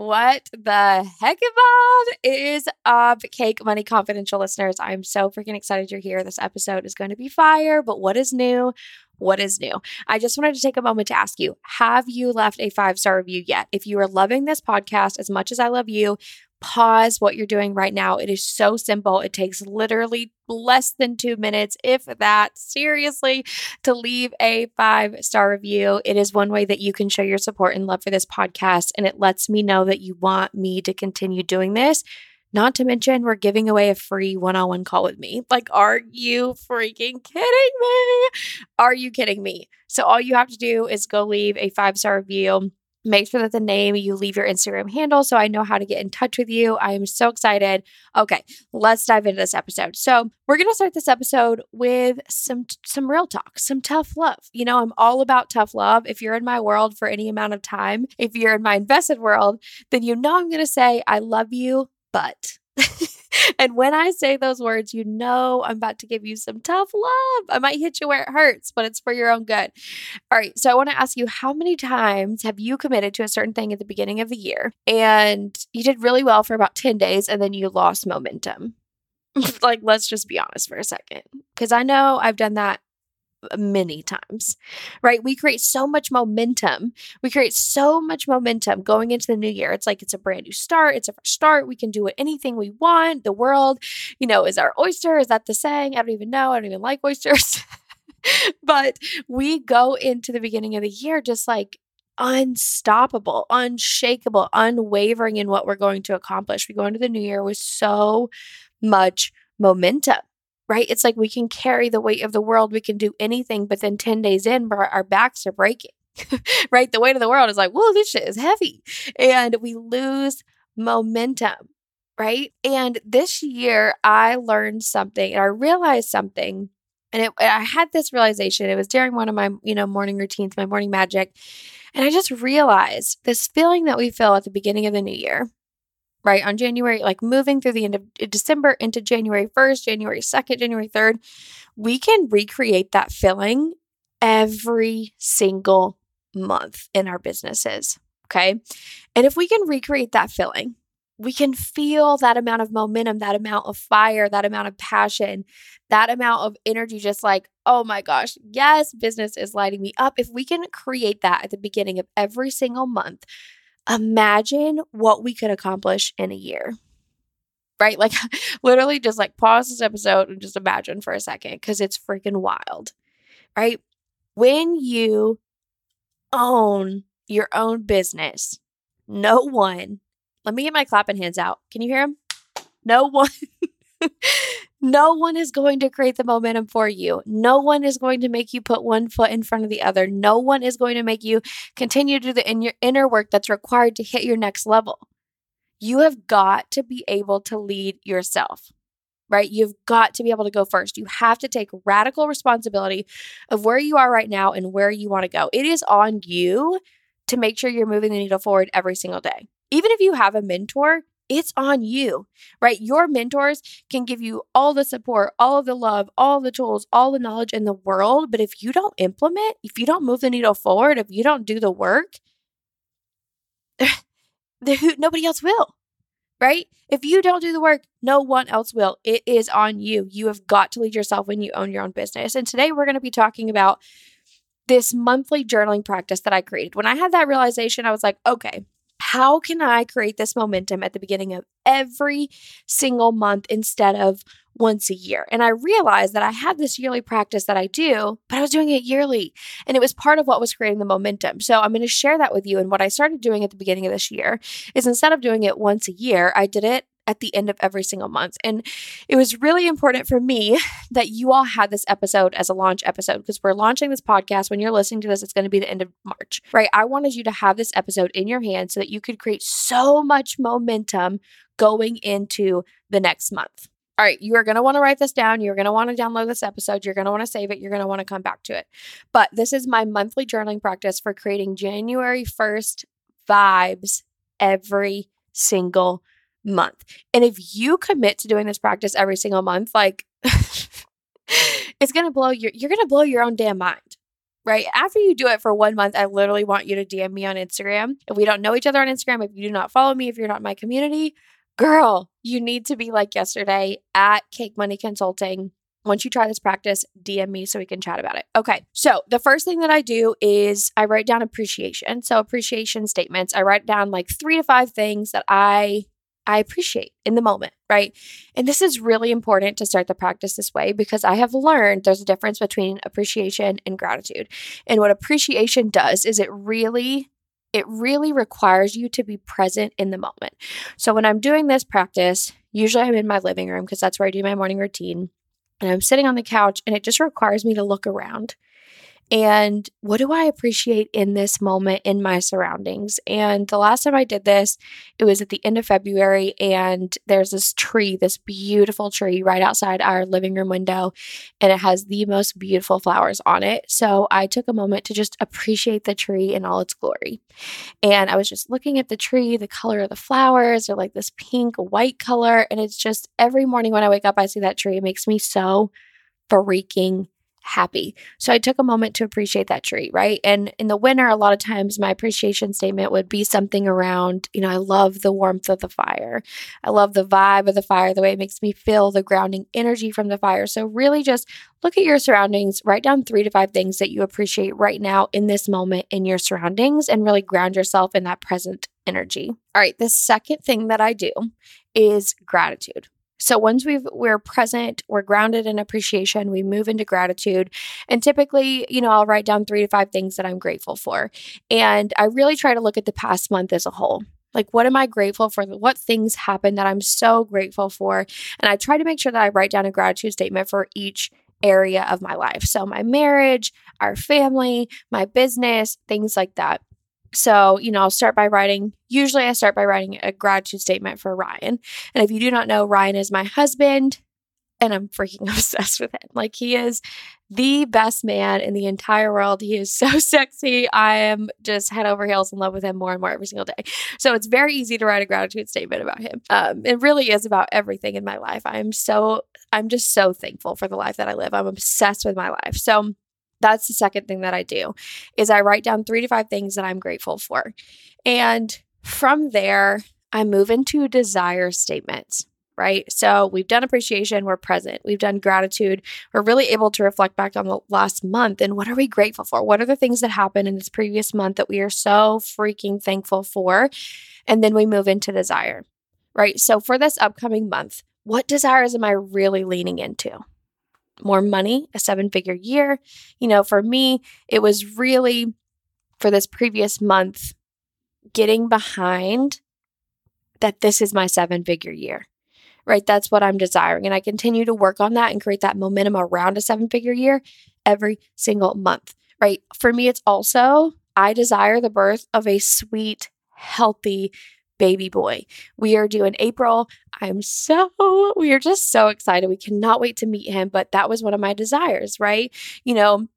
What the heck, Bob is up, Cake Money Confidential listeners? I'm so freaking excited you're here. This episode is going to be fire, but what is new? What is new? I just wanted to take a moment to ask you Have you left a five star review yet? If you are loving this podcast as much as I love you, pause what you're doing right now. It is so simple. It takes literally less than two minutes, if that, seriously, to leave a five star review. It is one way that you can show your support and love for this podcast. And it lets me know that you want me to continue doing this. Not to mention, we're giving away a free one on one call with me. Like, are you freaking kidding me? Are you kidding me? So, all you have to do is go leave a five star review Make sure that the name you leave your Instagram handle so I know how to get in touch with you. I am so excited. Okay, let's dive into this episode. So, we're going to start this episode with some some real talk, some tough love. You know, I'm all about tough love. If you're in my world for any amount of time, if you're in my invested world, then you know I'm going to say I love you, but and when I say those words, you know I'm about to give you some tough love. I might hit you where it hurts, but it's for your own good. All right. So I want to ask you how many times have you committed to a certain thing at the beginning of the year and you did really well for about 10 days and then you lost momentum? like, let's just be honest for a second. Because I know I've done that many times, right? We create so much momentum. We create so much momentum going into the new year. It's like it's a brand new start. It's a fresh start. We can do anything we want. The world, you know, is our oyster. Is that the saying? I don't even know. I don't even like oysters. but we go into the beginning of the year just like unstoppable, unshakable, unwavering in what we're going to accomplish. We go into the new year with so much momentum right? It's like we can carry the weight of the world, we can do anything, but then 10 days in, our backs are breaking, right? The weight of the world is like, whoa, this shit is heavy. And we lose momentum, right? And this year, I learned something and I realized something. And it, I had this realization. It was during one of my, you know, morning routines, my morning magic. And I just realized this feeling that we feel at the beginning of the new year right? On January, like moving through the end of uh, December into January 1st, January 2nd, January 3rd, we can recreate that feeling every single month in our businesses. Okay. And if we can recreate that feeling, we can feel that amount of momentum, that amount of fire, that amount of passion, that amount of energy, just like, oh my gosh, yes, business is lighting me up. If we can create that at the beginning of every single month, imagine what we could accomplish in a year. Right? Like, literally, just like pause this episode and just imagine for a second because it's freaking wild. Right? When you own your own business, no one, let me get my clapping hands out. Can you hear them? No one. No one is going to create the momentum for you. No one is going to make you put one foot in front of the other. No one is going to make you continue to do the in your inner work that's required to hit your next level. You have got to be able to lead yourself, right? You've got to be able to go first. You have to take radical responsibility of where you are right now and where you want to go. It is on you to make sure you're moving the needle forward every single day. Even if you have a mentor, it's on you, right? Your mentors can give you all the support, all the love, all the tools, all the knowledge in the world. But if you don't implement, if you don't move the needle forward, if you don't do the work, nobody else will, right? If you don't do the work, no one else will. It is on you. You have got to lead yourself when you own your own business. And today we're going to be talking about this monthly journaling practice that I created. When I had that realization, I was like, okay, how can I create this momentum at the beginning of every single month instead of once a year? And I realized that I had this yearly practice that I do, but I was doing it yearly. And it was part of what was creating the momentum. So I'm going to share that with you. And what I started doing at the beginning of this year is instead of doing it once a year, I did it at the end of every single month. And it was really important for me that you all had this episode as a launch episode because we're launching this podcast. When you're listening to this, it's going to be the end of March, right? I wanted you to have this episode in your hand so that you could create so much momentum going into the next month. All right, you are going to want to write this down. You're going to want to download this episode. You're going to want to save it. You're going to want to come back to it. But this is my monthly journaling practice for creating January 1st vibes every single month. And if you commit to doing this practice every single month, like it's to blow your you're to blow your own damn mind. Right after you do it for one month, I literally want you to DM me on Instagram. If we don't know each other on Instagram, if you do not follow me, if you're not in my community, girl, you need to be like yesterday at Cake Money Consulting. Once you try this practice, DM me so we can chat about it. Okay. So, the first thing that I do is I write down appreciation. So, appreciation statements. I write down like 3 to 5 things that I I appreciate in the moment, right? And this is really important to start the practice this way because I have learned there's a difference between appreciation and gratitude. And what appreciation does is it really it really requires you to be present in the moment. So when I'm doing this practice, usually I'm in my living room because that's where I do my morning routine. And I'm sitting on the couch and it just requires me to look around and what do I appreciate in this moment in my surroundings? And the last time I did this, it was at the end of February, and there's this tree, this beautiful tree right outside our living room window, and it has the most beautiful flowers on it. So I took a moment to just appreciate the tree in all its glory. And I was just looking at the tree, the color of the flowers are like this pink, white color. And it's just every morning when I wake up, I see that tree. It makes me so freaking happy. So I took a moment to appreciate that tree, right? And in the winter, a lot of times my appreciation statement would be something around, you know, I love the warmth of the fire. I love the vibe of the fire, the way it makes me feel, the grounding energy from the fire. So really just look at your surroundings, write down three to five things that you appreciate right now in this moment in your surroundings and really ground yourself in that present energy. All right, the second thing that I do is gratitude. So once we've we're present, we're grounded in appreciation, we move into gratitude. And typically, you know, I'll write down 3 to 5 things that I'm grateful for. And I really try to look at the past month as a whole. Like, what am I grateful for? What things happened that I'm so grateful for? And I try to make sure that I write down a gratitude statement for each area of my life. So, my marriage, our family, my business, things like that. So, you know, I'll start by writing, usually I start by writing a gratitude statement for Ryan. And if you do not know, Ryan is my husband and I'm freaking obsessed with him. Like, he is the best man in the entire world. He is so sexy. I am just head over heels in love with him more and more every single day. So it's very easy to write a gratitude statement about him. Um, it really is about everything in my life. I'm so, I'm just so thankful for the life that I live. I'm obsessed with my life. So, that's the second thing that I do is I write down 3 to 5 things that I'm grateful for. And from there, I move into desire statements, right? So we've done appreciation, we're present. We've done gratitude. We're really able to reflect back on the last month and what are we grateful for? What are the things that happened in this previous month that we are so freaking thankful for? And then we move into desire, right? So for this upcoming month, what desires am I really leaning into? More money, a seven figure year. You know, for me, it was really for this previous month getting behind that this is my seven figure year, right? That's what I'm desiring. And I continue to work on that and create that momentum around a seven figure year every single month, right? For me, it's also, I desire the birth of a sweet, healthy, baby boy. We are due in April. I'm so, we are just so excited. We cannot wait to meet him. But that was one of my desires, right? You know,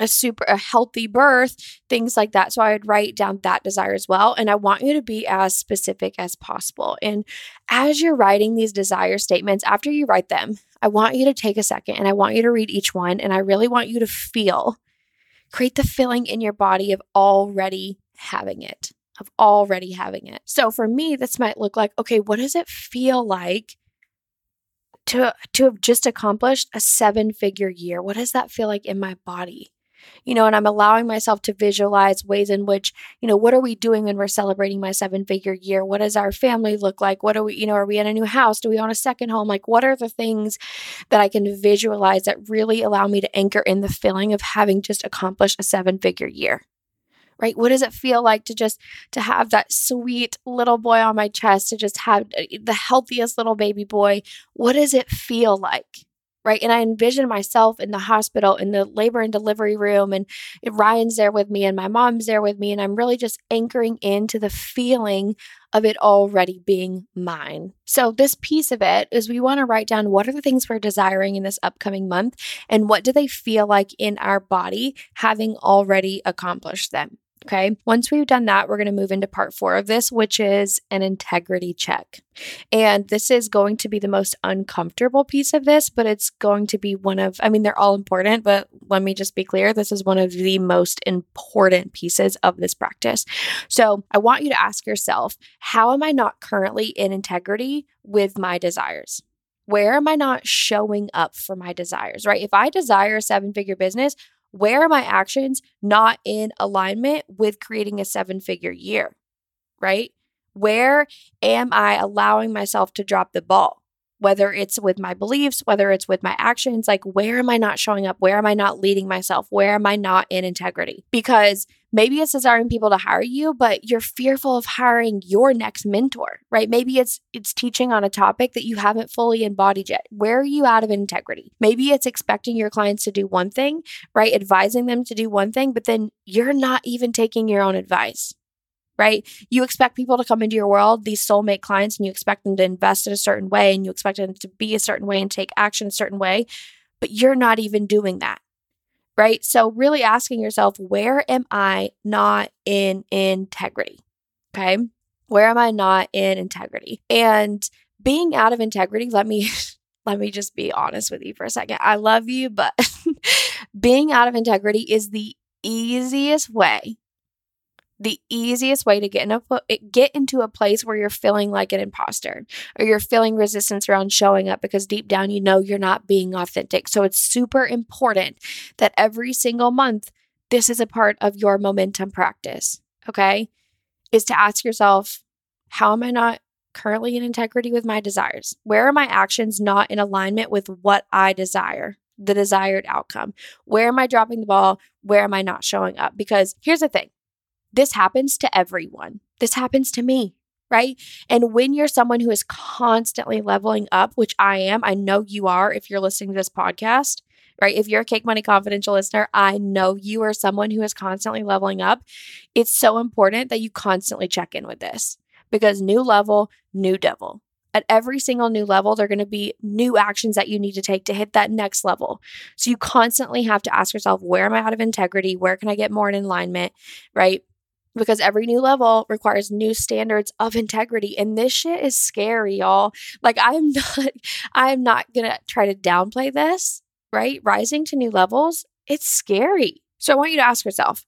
a super a healthy birth things like that so i would write down that desire as well and i want you to be as specific as possible and as you're writing these desire statements after you write them i want you to take a second and i want you to read each one and i really want you to feel create the feeling in your body of already having it of already having it. So for me, this might look like, okay, what does it feel like to to have just accomplished a seven-figure year? What does that feel like in my body? You know, and I'm allowing myself to visualize ways in which, you know, what are we doing when we're celebrating my seven figure year? What does our family look like? What are we, you know, are we in a new house? Do we own a second home? Like, what are the things that I can visualize that really allow me to anchor in the feeling of having just accomplished a seven figure year? Right? What does it feel like to just to have that sweet little boy on my chest to just have uh, the healthiest little baby boy? What does it feel like right? And i envision myself in the hospital in the labor and delivery room and ryan's there with me and my mom's there with me and i'm really just anchoring into the feeling of it already being mine. So this piece of it is we want to write down what are the things we're desiring in this upcoming month and what do they feel like in our body having already accomplished them Okay. Once we've done that, we're going to move into part four of this, which is an integrity check. And this is going to be the most uncomfortable piece of this, but it's going to be one of, I mean, they're all important, but let me just be clear this is one of the most important pieces of this practice. So I want you to ask yourself, how am I not currently in integrity with my desires? Where am I not showing up for my desires, right? If I desire a seven figure business, where are my actions not in alignment with creating a seven figure year? Right? Where am I allowing myself to drop the ball? Whether it's with my beliefs, whether it's with my actions, like where am I not showing up? Where am I not leading myself? Where am I not in integrity? Because Maybe it's desiring people to hire you, but you're fearful of hiring your next mentor, right? Maybe it's it's teaching on a topic that you haven't fully embodied yet. Where are you out of integrity? Maybe it's expecting your clients to do one thing, right? Advising them to do one thing, but then you're not even taking your own advice. Right? You expect people to come into your world, these soulmate clients, and you expect them to invest in a certain way and you expect them to be a certain way and take action a certain way, but you're not even doing that right? So, really asking yourself, where am I not in integrity? Okay. Where am I not in integrity? And being out of integrity, let me let me just be honest with you for a second. I love you, but being out of integrity is the easiest way the easiest way to get in a get into a place where you're feeling like an imposter or you're feeling resistance around showing up because deep down you know you're not being authentic. So it's super important that every single month this is a part of your momentum practice, okay? Is to ask yourself, how am I not currently in integrity with my desires? Where are my actions not in alignment with what I desire? The desired outcome. Where am I dropping the ball? Where am I not showing up? Because here's the thing this happens to everyone. This happens to me, right? And when you're someone who is constantly leveling up, which I am, I know you are if you're listening to this podcast, right? If you're a Cake Money Confidential listener, I know you are someone who is constantly leveling up. It's so important that you constantly check in with this because new level, new devil. At every single new level, there are going to be new actions that you need to take to hit that next level. So you constantly have to ask yourself, where am I out of integrity? Where can I get more in alignment? Right? Because every new level requires new standards of integrity and this shit is scary y'all. Like i'm not i'm not gonna try to downplay this right? Rising to new levels it's scary. So i want you to ask yourself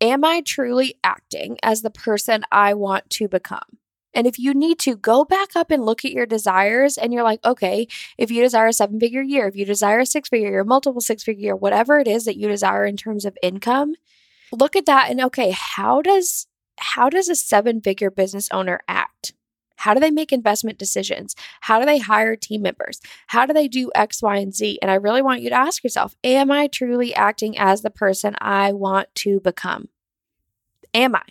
am i truly acting as the person i want to become? And if you need to go back up and look at your desires and you're like, okay, if you desire a seven figure year, if you desire a six figure year, multiple six figure year, whatever it is that you desire in terms of income, look at that and okay, how does how does a seven-figure business owner act? How do they make investment decisions? How do they hire team members? How do they do X, Y, and Z? And I really want you to ask yourself Am I truly acting as the person I want to become? Am I?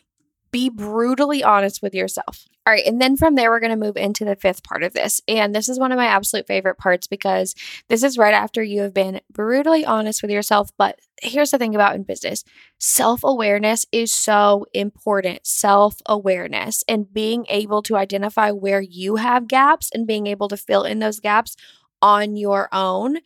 Be brutally honest with yourself. All right. And then from there, we're going to move into the fifth part of this. And this is one of my absolute favorite parts because this is right after you have been brutally honest with yourself. But here's the thing about in business self awareness is so important. Self awareness and being able to identify where you have gaps and being able to fill in those gaps on your own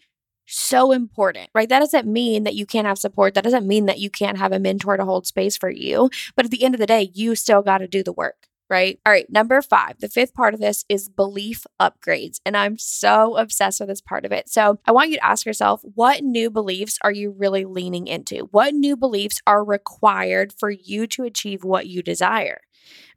so important, right? That doesn't mean that you can't have support. That doesn't mean that you can't have a mentor to hold space for you. But at the end of the day, you still got to do the work right? All right, number five, the fifth part of this is belief upgrades. And I'm so obsessed with this part of it. So I want you to ask yourself what new beliefs are you really leaning into? What new beliefs are required for you to achieve what you desire,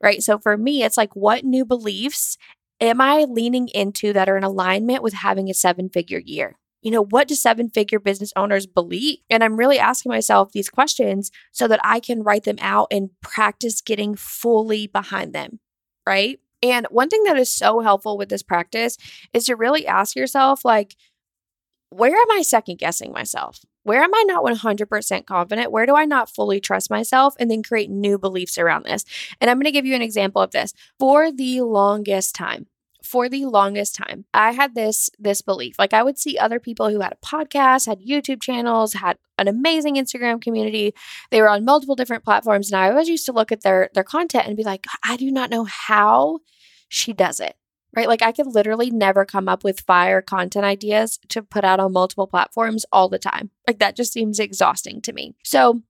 right? So for me, it's like, what new beliefs am I leaning into that are in alignment with having a seven figure year? You know, what do seven figure business owners believe? And I'm really asking myself these questions so that I can write them out and practice getting fully behind them, right? And one thing that is so helpful with this practice is to really ask yourself, like, where am I second guessing myself? Where am I not 100% confident? Where do I not fully trust myself? And then create new beliefs around this. And I'm going to give you an example of this. For the longest time, for the longest time i had this this belief. Like i would see other people who had a podcast had youtube channels had an amazing instagram community. They were on multiple different platforms and i always used to look at their their content and be like i do not know how she does it right? Like i could literally never come up with fire content ideas to put out on multiple platforms all the time. Like that just seems exhausting to me. So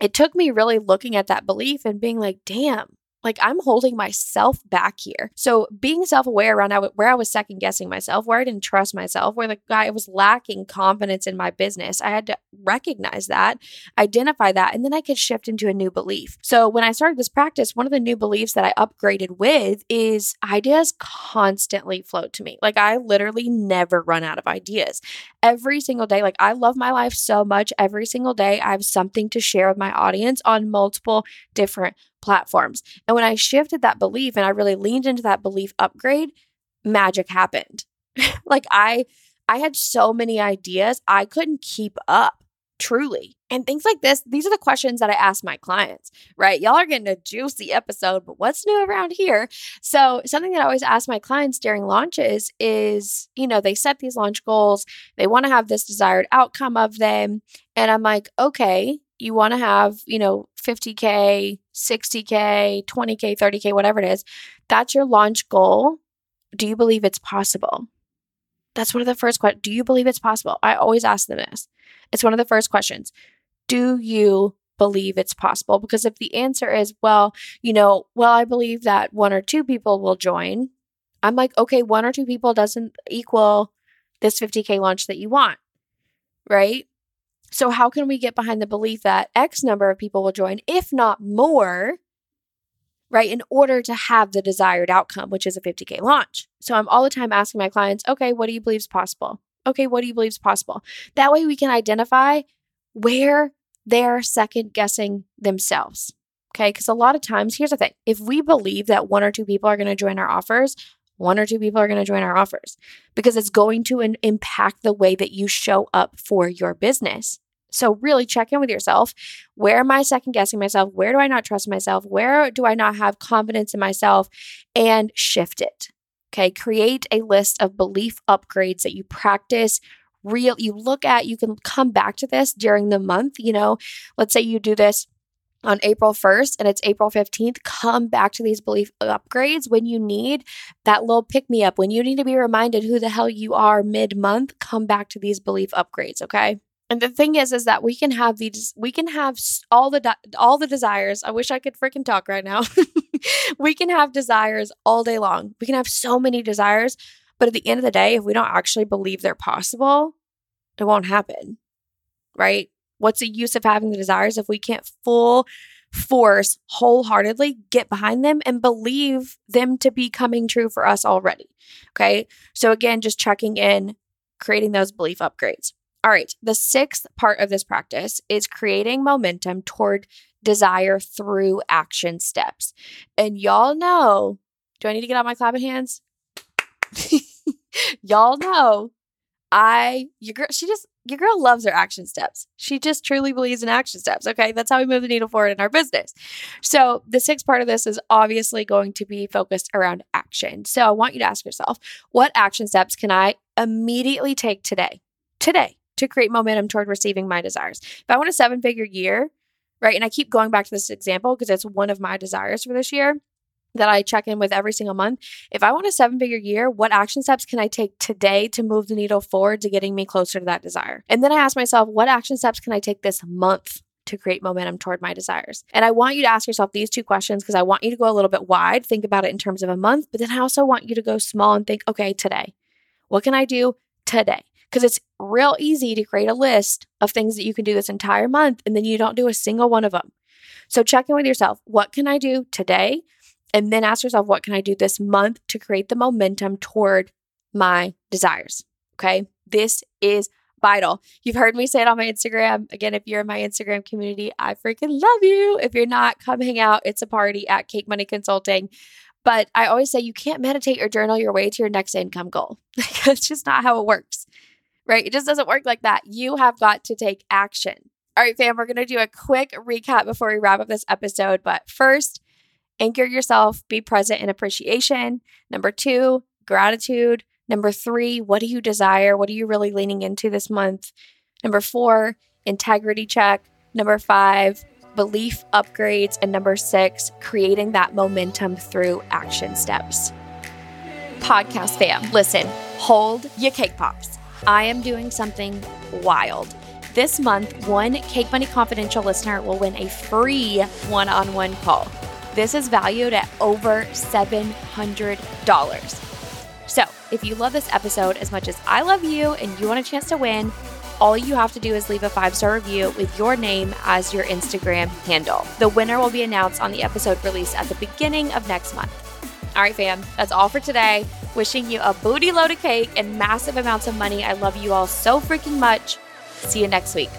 it took me really looking at that belief and being like damn like I'm holding myself back here. So being self-aware around where I was second guessing myself, where I didn't trust myself, where the guy was lacking confidence in my business, I had to recognize that, identify that, and then I could shift into a new belief. So when I started this practice, one of the new beliefs that I upgraded with is ideas constantly float to me. Like I literally never run out of ideas. Every single day, like I love my life so much. Every single day, I have something to share with my audience on multiple different platforms. And when I shifted that belief and I really leaned into that belief upgrade, magic happened. like I I had so many ideas, I couldn't keep up truly. And things like this, these are the questions that I ask my clients, right? Y'all are getting a juicy episode, but what's new around here? So, something that I always ask my clients during launches is, you know, they set these launch goals, they want to have this desired outcome of them. And I'm like, okay, you want to have, you know, 50K, 60K, 20K, 30K, whatever it is, that's your launch goal. Do you believe it's possible? That's one of the first questions. Do you believe it's possible? I always ask them this. It's one of the first questions. Do you believe it's possible? Because if the answer is, well, you know, well, I believe that one or two people will join, I'm like, okay, one or two people doesn't equal this 50K launch that you want, right? So, how can we get behind the belief that X number of people will join, if not more, right, in order to have the desired outcome, which is a 50K launch? So, I'm all the time asking my clients, okay, what do you believe is possible? Okay, what do you believe is possible? That way we can identify where they're second guessing themselves. Okay, because a lot of times, here's the thing if we believe that one or two people are going to join our offers, one or two people are going to join our offers because it's going to in- impact the way that you show up for your business. So, really check in with yourself. Where am I second guessing myself? Where do I not trust myself? Where do I not have confidence in myself? And shift it. Okay. Create a list of belief upgrades that you practice. Real, you look at, you can come back to this during the month. You know, let's say you do this on April 1st and it's April 15th, come back to these belief upgrades when you need that little pick me up, when you need to be reminded who the hell you are mid month, come back to these belief upgrades, okay? And the thing is, is that we can have these, we can have all the all the desires. I wish I could freaking talk right now. we can have desires all day long. We can have so many desires, but at the end of the day, if we don't actually believe they're possible, it won't happen, right? What's the use of having the desires if we can't full force wholeheartedly get behind them and believe them to be coming true for us already? Okay. So, again, just checking in, creating those belief upgrades. All right, the sixth part of this practice is creating momentum toward desire through action steps. And y'all know, do I need to get out my clapping hands? y'all know I your girl she just your girl loves her action steps. She just truly believes in action steps. Okay. That's how we move the needle forward in our business. So, the sixth part of this is obviously going to be focused around action. So, I want you to ask yourself, what action steps can I immediately take today? Today to create momentum toward receiving my desires. If I want a seven figure year, right, and I keep going back to this example because it's one of my desires for this year that I check in with every single month. If I want a seven figure year, what action steps can I take today to move the needle forward to getting me closer to that desire? And then I ask myself, what action steps can I take this month to create momentum toward my desires? And I want you to ask yourself these two questions because I want you to go a little bit wide, think about it in terms of a month, but then I also want you to go small and think, okay, today, what can I do today? Because it's real easy to create a list of things that you can do this entire month and then you don't do a single one of them. So check in with yourself. What can I do today? And then ask yourself, what can I do this month to create the momentum toward my desires? Okay. This is vital. You've heard me say it on my Instagram. Again, if you're in my Instagram community, I freaking love you. If you're not, come hang out. It's a party at Cake Money Consulting. But I always say you can't meditate or journal your way to your next income goal. That's just not how it works right? It just doesn't work like that. You have got to take action. All right, fam, we're going to do a quick recap before we wrap up this episode. But first, anchor yourself, be present in appreciation. Number two, gratitude. Number three, what do you desire? What are you really leaning into this month? Number four, integrity check. Number five, belief upgrades. And number six, creating that momentum through action steps. Podcast fam, listen, hold your cake pops. I am doing something wild. This month, one Cake Money Confidential listener will win a free one on one call. This is valued at over $700. So, if you love this episode as much as I love you and you want a chance to win, all you have to do is leave a five star review with your name as your Instagram handle. The winner will be announced on the episode release at the beginning of next month. All right, fam, that's all for today. Wishing you a booty load of cake and massive amounts of money. I love you all so freaking much. See you next week.